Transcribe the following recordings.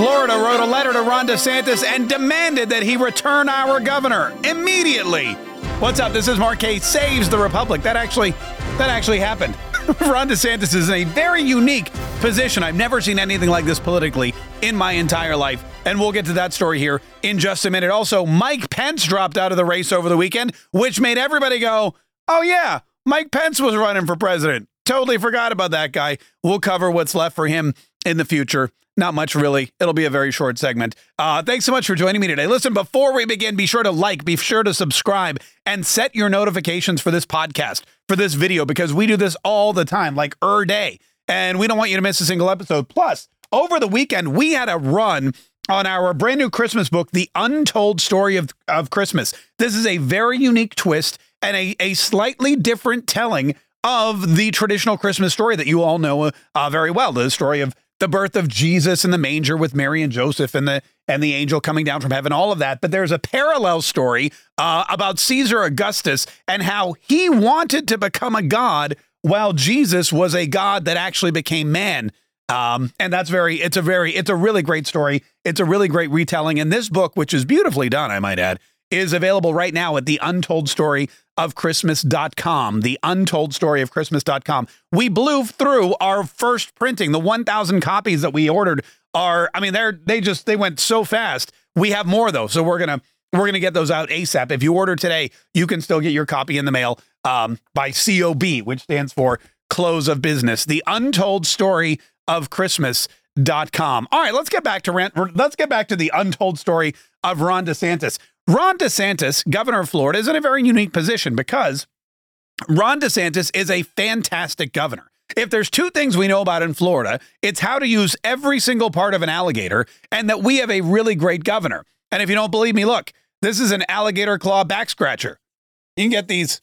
Florida wrote a letter to Ron DeSantis and demanded that he return our governor immediately. What's up? This is Mark Kaye. Saves the Republic. That actually that actually happened. Ron DeSantis is in a very unique position. I've never seen anything like this politically in my entire life. And we'll get to that story here in just a minute. Also, Mike Pence dropped out of the race over the weekend, which made everybody go, oh, yeah, Mike Pence was running for president. Totally forgot about that guy. We'll cover what's left for him in the future. Not much, really. It'll be a very short segment. Uh, thanks so much for joining me today. Listen, before we begin, be sure to like, be sure to subscribe, and set your notifications for this podcast, for this video, because we do this all the time, like er day. And we don't want you to miss a single episode. Plus, over the weekend, we had a run on our brand new Christmas book, The Untold Story of, of Christmas. This is a very unique twist and a, a slightly different telling of the traditional Christmas story that you all know uh, very well the story of the birth of Jesus in the manger with Mary and Joseph and the and the angel coming down from heaven, all of that. But there's a parallel story uh, about Caesar Augustus and how he wanted to become a god while Jesus was a god that actually became man. Um, and that's very, it's a very, it's a really great story. It's a really great retelling. And this book, which is beautifully done, I might add, is available right now at the Untold Story of Christmas.com. The Untold Story of Christmas.com. We blew through our first printing. The 1,000 copies that we ordered are, I mean, they're, they just, they went so fast. We have more though. So we're to, we're to get those out ASAP. If you order today, you can still get your copy in the mail um, by COB, which stands for Close of Business. The Untold Story of Christmas.com. All right, let's get back to rent. Let's get back to the untold story of Ron DeSantis. Ron DeSantis, governor of Florida, is in a very unique position because Ron DeSantis is a fantastic governor. If there's two things we know about in Florida, it's how to use every single part of an alligator and that we have a really great governor. And if you don't believe me, look, this is an alligator claw back scratcher. You can get these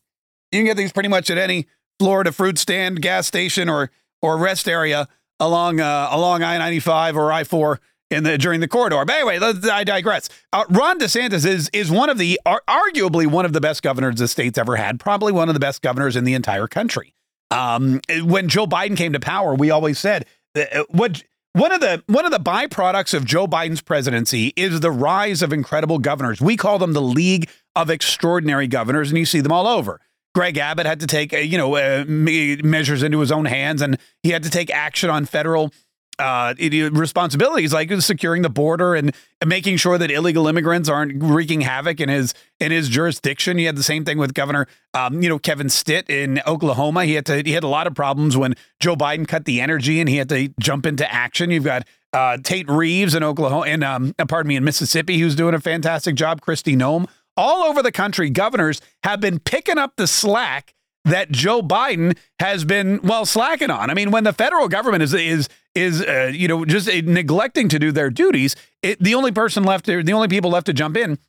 you can get these pretty much at any Florida fruit stand, gas station or or rest area along uh, along I-95 or I-4 in the during the corridor. But anyway, I digress. Uh, Ron DeSantis is is one of the arguably one of the best governors the state's ever had. Probably one of the best governors in the entire country. Um, when Joe Biden came to power, we always said uh, what one of the one of the byproducts of Joe Biden's presidency is the rise of incredible governors. We call them the League of Extraordinary Governors, and you see them all over. Greg Abbott had to take uh, you know uh, measures into his own hands, and he had to take action on federal uh, responsibilities like securing the border and, making sure that illegal immigrants aren't wreaking havoc in his in his jurisdiction. He had the same thing with Governor, um, you know, Kevin Stitt in Oklahoma. He had to he had a lot of problems when Joe Biden cut the energy and he had to jump into action. You've got uh, Tate Reeves in Oklahoma and um, uh, pardon me in Mississippi, who's doing a fantastic job. Kristi Noem. All over the country, governors have been picking up the slack that Joe Biden has been well slacking on. I mean, when the federal government is is is uh, you know just uh, neglecting to do their duties, it, the only person left, the only people left to jump in,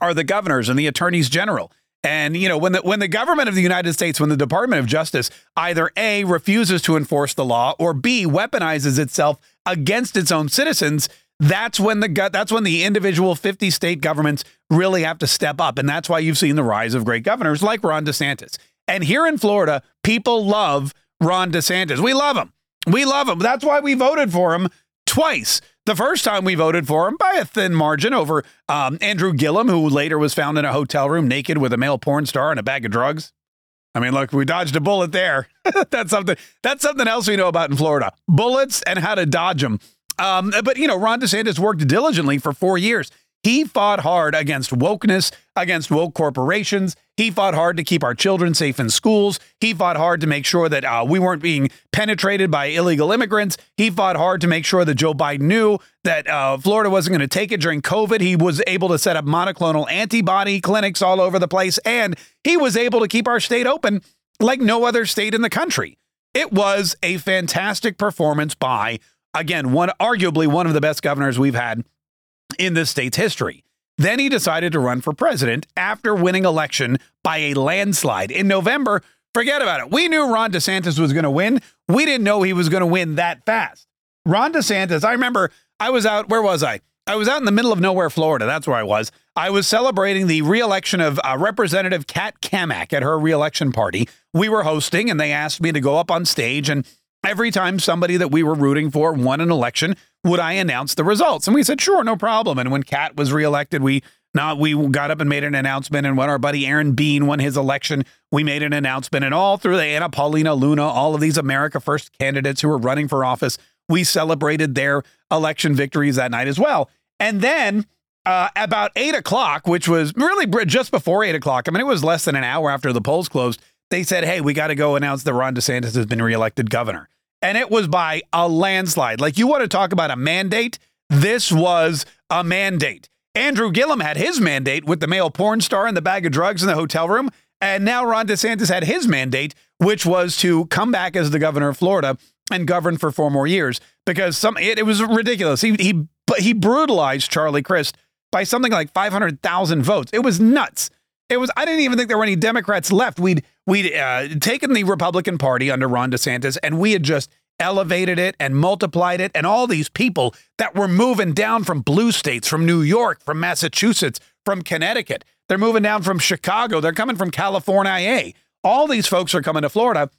are the governors and the attorneys general. And you know when the when the government of the United States, when the Department of Justice either a refuses to enforce the law or b weaponizes itself against its own citizens, that's when the that's when the individual 50 state governments really have to step up, and that's why you've seen the rise of great governors like Ron DeSantis. And here in Florida, people love Ron DeSantis. We love him. We love him. That's why we voted for him twice. The first time we voted for him by a thin margin over um, Andrew Gillum, who later was found in a hotel room naked with a male porn star and a bag of drugs. I mean, look, we dodged a bullet there. that's something. That's something else we know about in Florida: bullets and how to dodge them. Um, but you know, Ron DeSantis worked diligently for four years. He fought hard against wokeness, against woke corporations. He fought hard to keep our children safe in schools. He fought hard to make sure that uh, we weren't being penetrated by illegal immigrants. He fought hard to make sure that Joe Biden knew that uh, Florida wasn't going to take it during COVID. He was able to set up monoclonal antibody clinics all over the place, and he was able to keep our state open like no other state in the country. It was a fantastic performance by, again, one arguably one of the best governors we've had in the state's history. Then he decided to run for president after winning election by a landslide. In November, forget about it. We knew Ron DeSantis was going to win. We didn't know he was going to win that fast. Ron DeSantis, I remember I was out, where was I? I was out in the middle of nowhere, Florida. That's where I was. I was celebrating the reelection of uh, Representative Kat Cammack at her reelection party. We were hosting, and they asked me to go up on stage. And every time somebody that we were rooting for won an election, would I announce the results? And we said, sure, no problem. And when Kat was reelected, we now we got up and made an announcement. And when our buddy Aaron Bean won his election, we made an announcement. And all through the Anna Paulina Luna, all of these America First candidates who were running for office, we celebrated their election victories that night as well. And then uh, about eight o'clock, which was really just before eight o'clock, I mean, it was less than an hour after the polls closed, they said, hey, we got to go announce that Ron DeSantis has been reelected governor. And it was by a landslide. Like, you want to talk about a mandate? This was a mandate. Andrew Gillum had his mandate with the male porn star and the bag of drugs in the hotel room. And now Ron DeSantis had his mandate, which was to come back as the governor of Florida and govern for four more years because some it, it was ridiculous. He he he brutalized Charlie Crist by something like 500,000 votes. It was nuts. It was I didn't even think there were any Democrats left. We'd we'd uh, taken the Republican Party under Ron DeSantis and we had just elevated it and multiplied it and all these people that were moving down from blue states, from New York, from Massachusetts, from Connecticut. They're moving down from Chicago. They're coming from California. All these folks are coming to Florida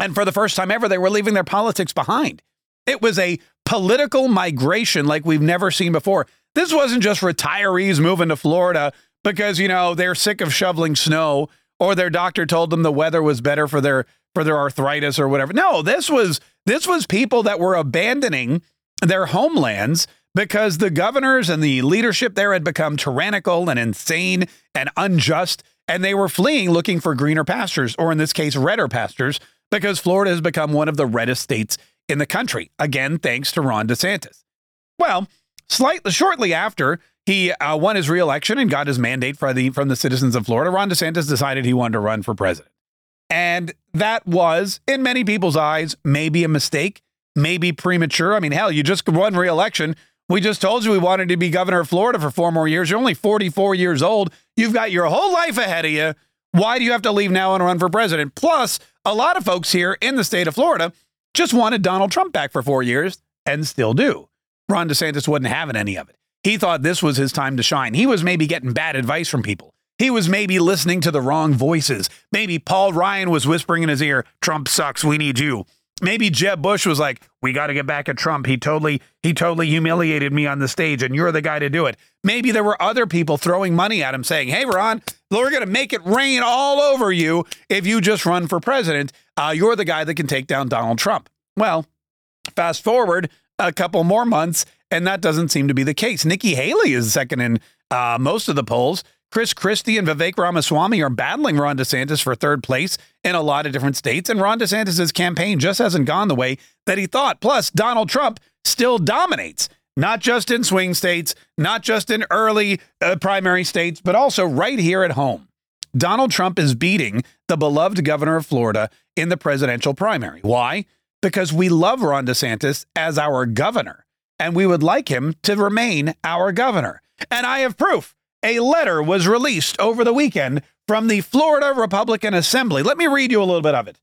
and for the first time ever, they were leaving their politics behind. It was a political migration like we've never seen before. This wasn't just retirees moving to Florida because, you know, they're sick of shoveling snow or their doctor told them the weather was better for their for their arthritis or whatever. No, this was this was people that were abandoning their homelands because the governors and the leadership there had become tyrannical and insane and unjust and they were fleeing looking for greener pastures or in this case redder pastures because Florida has become one of the reddest states in the country. Again, thanks to Ron DeSantis. Well, slightly shortly after he uh, won his reelection and got his mandate the, from the citizens of Florida, Ron DeSantis decided he wanted to run for president. And that was, in many people's eyes, maybe a mistake, maybe premature. I mean, hell, you just won reelection. We just told you we wanted to be governor of Florida for four more years. You're only 44 years old. You've got your whole life ahead of you. Why do you have to leave now and run for president? Plus, a lot of folks here in the state of Florida just wanted Donald Trump back for four years and still do. Ron DeSantis wasn't having any of it. He thought this was his time to shine. He was maybe getting bad advice from people. He was maybe listening to the wrong voices. Maybe Paul Ryan was whispering in his ear, Trump sucks, we need you. Maybe Jeb Bush was like, "We got to get back at Trump. He totally he totally humiliated me on the stage and you're the guy to do it." Maybe there were other people throwing money at him saying, "Hey Ron, we're going to make it rain all over you if you just run for president. Uh, you're the guy that can take down Donald Trump." Well, fast forward a couple more months and that doesn't seem to be the case. Nikki Haley is second in uh, most of the polls. Chris Christie and Vivek Ramaswamy are battling Ron DeSantis for third place in a lot of different states, and Ron DeSantis' campaign just hasn't gone the way that he thought. Plus, Donald Trump still dominates, not just in swing states, not just in early uh, primary states, but also right here at home. Donald Trump is beating the beloved governor of Florida in the presidential primary. Why? Because we love Ron DeSantis as our governor, and we would like him to remain our governor. And I have proof a letter was released over the weekend from the Florida Republican Assembly. Let me read you a little bit of it.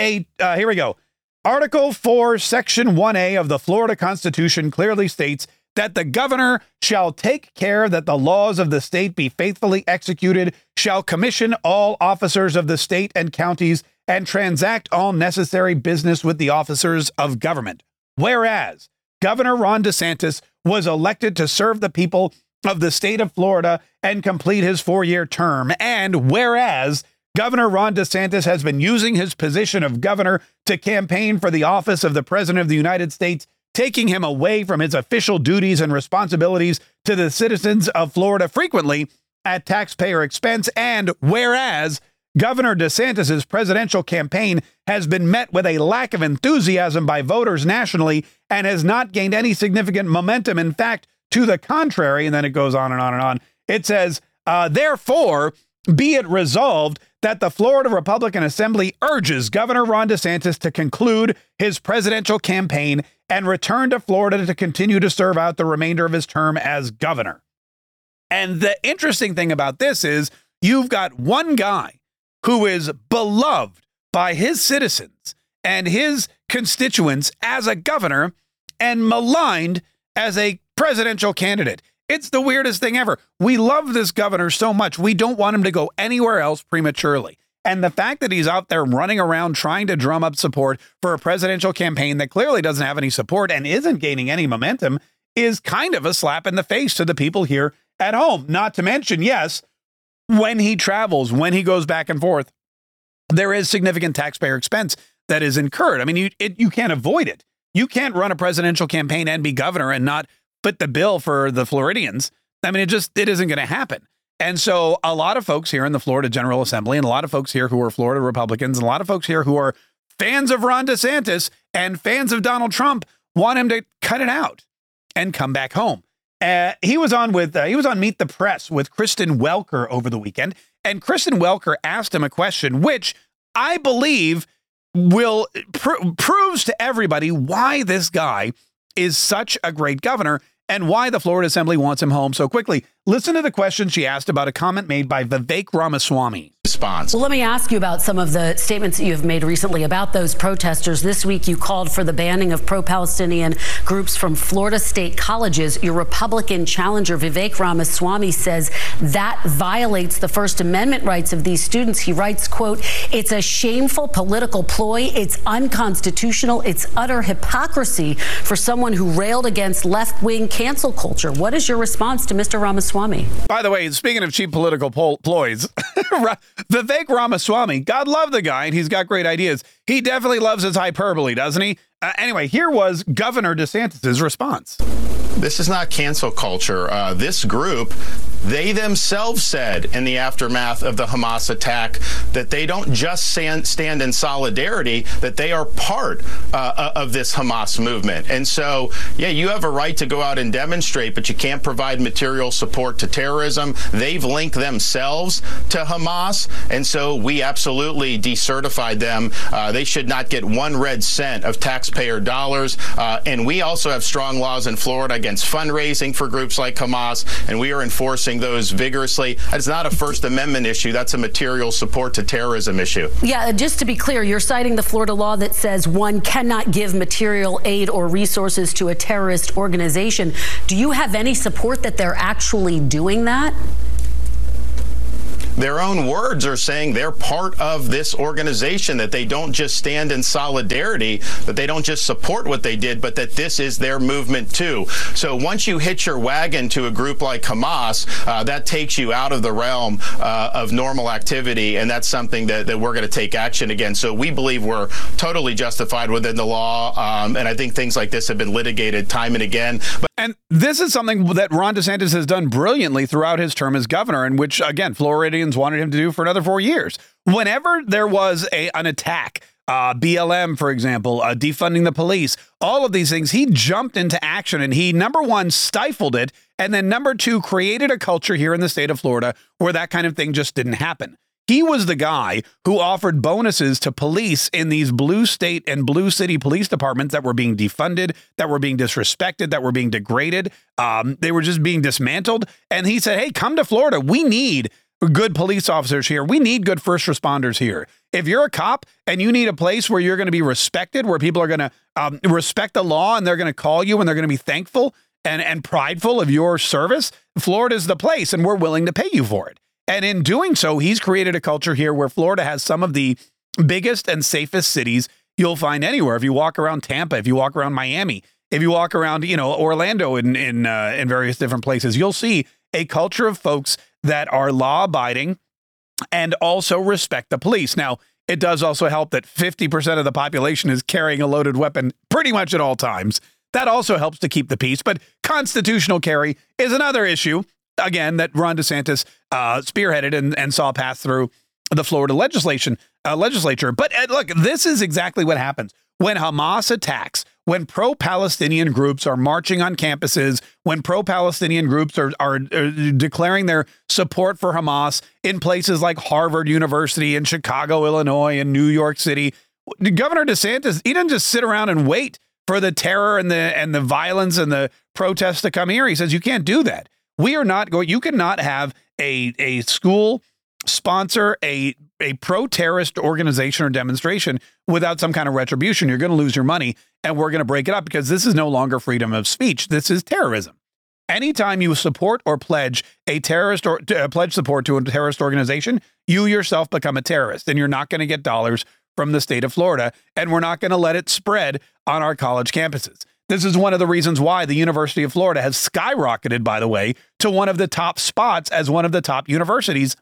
A uh, here we go. Article 4, Section 1A of the Florida Constitution clearly states that the governor shall take care that the laws of the state be faithfully executed, shall commission all officers of the state and counties, and transact all necessary business with the officers of government. Whereas Governor Ron DeSantis was elected to serve the people of the state of Florida and complete his four year term. And whereas Governor Ron DeSantis has been using his position of governor to campaign for the office of the President of the United States, taking him away from his official duties and responsibilities to the citizens of Florida frequently at taxpayer expense. And whereas Governor DeSantis' presidential campaign has been met with a lack of enthusiasm by voters nationally and has not gained any significant momentum. In fact, to the contrary, and then it goes on and on and on. It says, uh, therefore, be it resolved that the Florida Republican Assembly urges Governor Ron DeSantis to conclude his presidential campaign and return to Florida to continue to serve out the remainder of his term as governor. And the interesting thing about this is you've got one guy who is beloved by his citizens and his constituents as a governor and maligned as a presidential candidate. It's the weirdest thing ever. We love this governor so much. We don't want him to go anywhere else prematurely. And the fact that he's out there running around trying to drum up support for a presidential campaign that clearly doesn't have any support and isn't gaining any momentum is kind of a slap in the face to the people here at home. Not to mention, yes, when he travels, when he goes back and forth, there is significant taxpayer expense that is incurred. I mean, you it, you can't avoid it. You can't run a presidential campaign and be governor and not foot the bill for the Floridians. I mean, it just it isn't going to happen. And so a lot of folks here in the Florida General Assembly and a lot of folks here who are Florida Republicans and a lot of folks here who are fans of Ron DeSantis and fans of Donald Trump want him to cut it out and come back home. Uh, he was on with uh, he was on Meet the Press with Kristen Welker over the weekend, and Kristen Welker asked him a question, which I believe will pr- proves to everybody why this guy is such a great governor and why the Florida Assembly wants him home so quickly. Listen to the question she asked about a comment made by Vivek Ramaswamy response. Well, let me ask you about some of the statements that you have made recently about those protesters. This week, you called for the banning of pro Palestinian groups from Florida state colleges. Your Republican challenger, Vivek Ramaswamy, says that violates the First Amendment rights of these students. He writes, quote, it's a shameful political ploy. It's unconstitutional. It's utter hypocrisy for someone who railed against left wing cancel culture. What is your response to Mr. Ramaswamy? By the way, speaking of cheap political ploys, Vivek Ramaswamy, God love the guy, and he's got great ideas. He definitely loves his hyperbole, doesn't he? Uh, anyway, here was Governor DeSantis' response. This is not cancel culture. Uh, this group they themselves said in the aftermath of the Hamas attack that they don't just stand, in solidarity, that they are part uh, of this Hamas movement. And so, yeah, you have a right to go out and demonstrate, but you can't provide material support to terrorism. They've linked themselves to Hamas. And so we absolutely decertified them. Uh, they should not get one red cent of taxpayer dollars. Uh, and we also have strong laws in Florida against fundraising for groups like Hamas, and we are enforcing enforcing those vigorously. It's not a First Amendment issue. That's a material support to terrorism issue. Yeah, uh, just to be clear, you're citing the Florida law that says one cannot give material aid or resources to a terrorist organization. Do you have any support that they're actually doing that? Their own words are saying they're part of this organization, that they don't just stand in solidarity, that they don't just support what they did, but that this is their movement too. So once you hitch your wagon to a group like Hamas, uh, that takes you out of the realm uh, of normal activity, and that's something that, that we're going to take action against. So we believe we're totally justified within the law, um, and I think things like this have been litigated time and again. But and this is something that Ron DeSantis has done brilliantly throughout his term as governor, and which, again, Floridians wanted him to do for another four years. Whenever there was a, an attack, uh, BLM, for example, uh, defunding the police, all of these things, he jumped into action and he, number one, stifled it. And then, number two, created a culture here in the state of Florida where that kind of thing just didn't happen. He was the guy who offered bonuses to police in these blue state and blue city police departments that were being defunded, that were being disrespected, that were being degraded. Um, they were just being dismantled. And he said, Hey, come to Florida. We need good police officers here. We need good first responders here. If you're a cop and you need a place where you're going to be respected, where people are going to um, respect the law and they're going to call you and they're going to be thankful and, and prideful of your service, Florida's the place and we're willing to pay you for it. And in doing so, he's created a culture here where Florida has some of the biggest and safest cities you'll find anywhere. If you walk around Tampa, if you walk around Miami, if you walk around, you know, Orlando in in uh, in various different places, you'll see a culture of folks that are law abiding and also respect the police. Now, it does also help that 50% of the population is carrying a loaded weapon pretty much at all times. That also helps to keep the peace, but constitutional carry is another issue again, that Ron DeSantis uh, spearheaded and, and saw pass through the Florida legislation uh, legislature. But uh, look, this is exactly what happens when Hamas attacks. When pro Palestinian groups are marching on campuses, when pro Palestinian groups are, are, are, declaring their support for Hamas in places like Harvard University in Chicago, Illinois, and New York City, Governor DeSantis, he doesn't just sit around and wait for the terror and the and the violence and the protests to come here. He says you can't do that. We are not going. You cannot have a a school sponsor a a pro terrorist organization or demonstration without some kind of retribution. You're going to lose your money, and we're going to break it up because this is no longer freedom of speech. This is terrorism. Anytime you support or pledge a terrorist or uh, pledge support to a terrorist organization, you yourself become a terrorist and you're not going to get dollars from the state of Florida. And we're not going to let it spread on our college campuses. This is one of the reasons why the University of Florida has skyrocketed, by the way, to one of the top spots as one of the top universities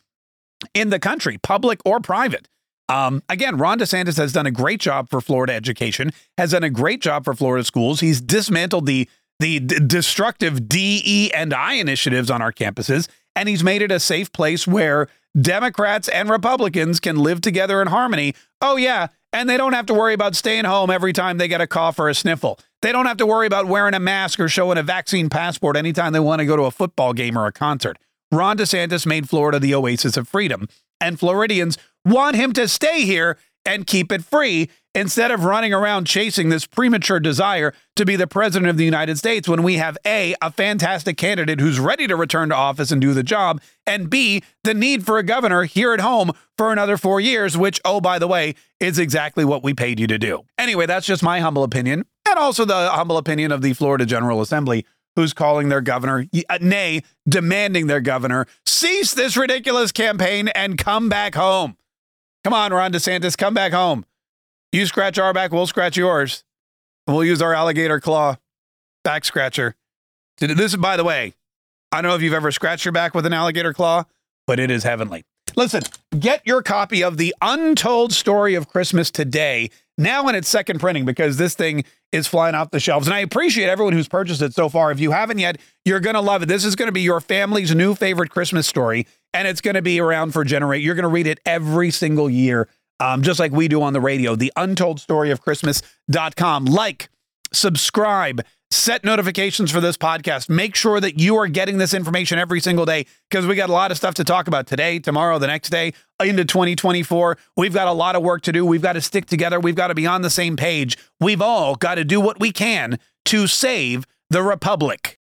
in the country, public or private. Um, again, Ron DeSantis has done a great job for Florida education, has done a great job for Florida schools. He's dismantled the the d- destructive D, E, and I initiatives on our campuses, and he's made it a safe place where Democrats and Republicans can live together in harmony. Oh, yeah. And they don't have to worry about staying home every time they get a cough or a sniffle. They don't have to worry about wearing a mask or showing a vaccine passport anytime they want to go to a football game or a concert. Ron DeSantis made Florida the oasis of freedom, and Floridians want him to stay here and keep it free instead of running around chasing this premature desire to be the president of the United States when we have A, a fantastic candidate who's ready to return to office and do the job, and B, the need for a governor here at home for another four years, which, oh, by the way, is exactly what we paid you to do. Anyway, that's just my humble opinion, and also the humble opinion of the Florida General Assembly. Who's calling their governor, uh, nay, demanding their governor, cease this ridiculous campaign and come back home. Come on, Ron DeSantis, come back home. You scratch our back, we'll scratch yours. We'll use our alligator claw back scratcher. This, by the way, I don't know if you've ever scratched your back with an alligator claw, but it is heavenly. Listen, get your copy of The Untold Story of Christmas today, now in its second printing, because this thing is flying off the shelves. And I appreciate everyone who's purchased it so far. If you haven't yet, you're going to love it. This is going to be your family's new favorite Christmas story, and it's going to be around for generate. You're going to read it every single year um, just like we do on the radio. The untold story of Christmas.com. Like, subscribe, set notifications for this podcast. Make sure that you are getting this information every single day because we got a lot of stuff to talk about today, tomorrow, the next day, into 2024. We've got a lot of work to do. We've got to stick together. We've got to be on the same page. We've all got to do what we can to save the Republic.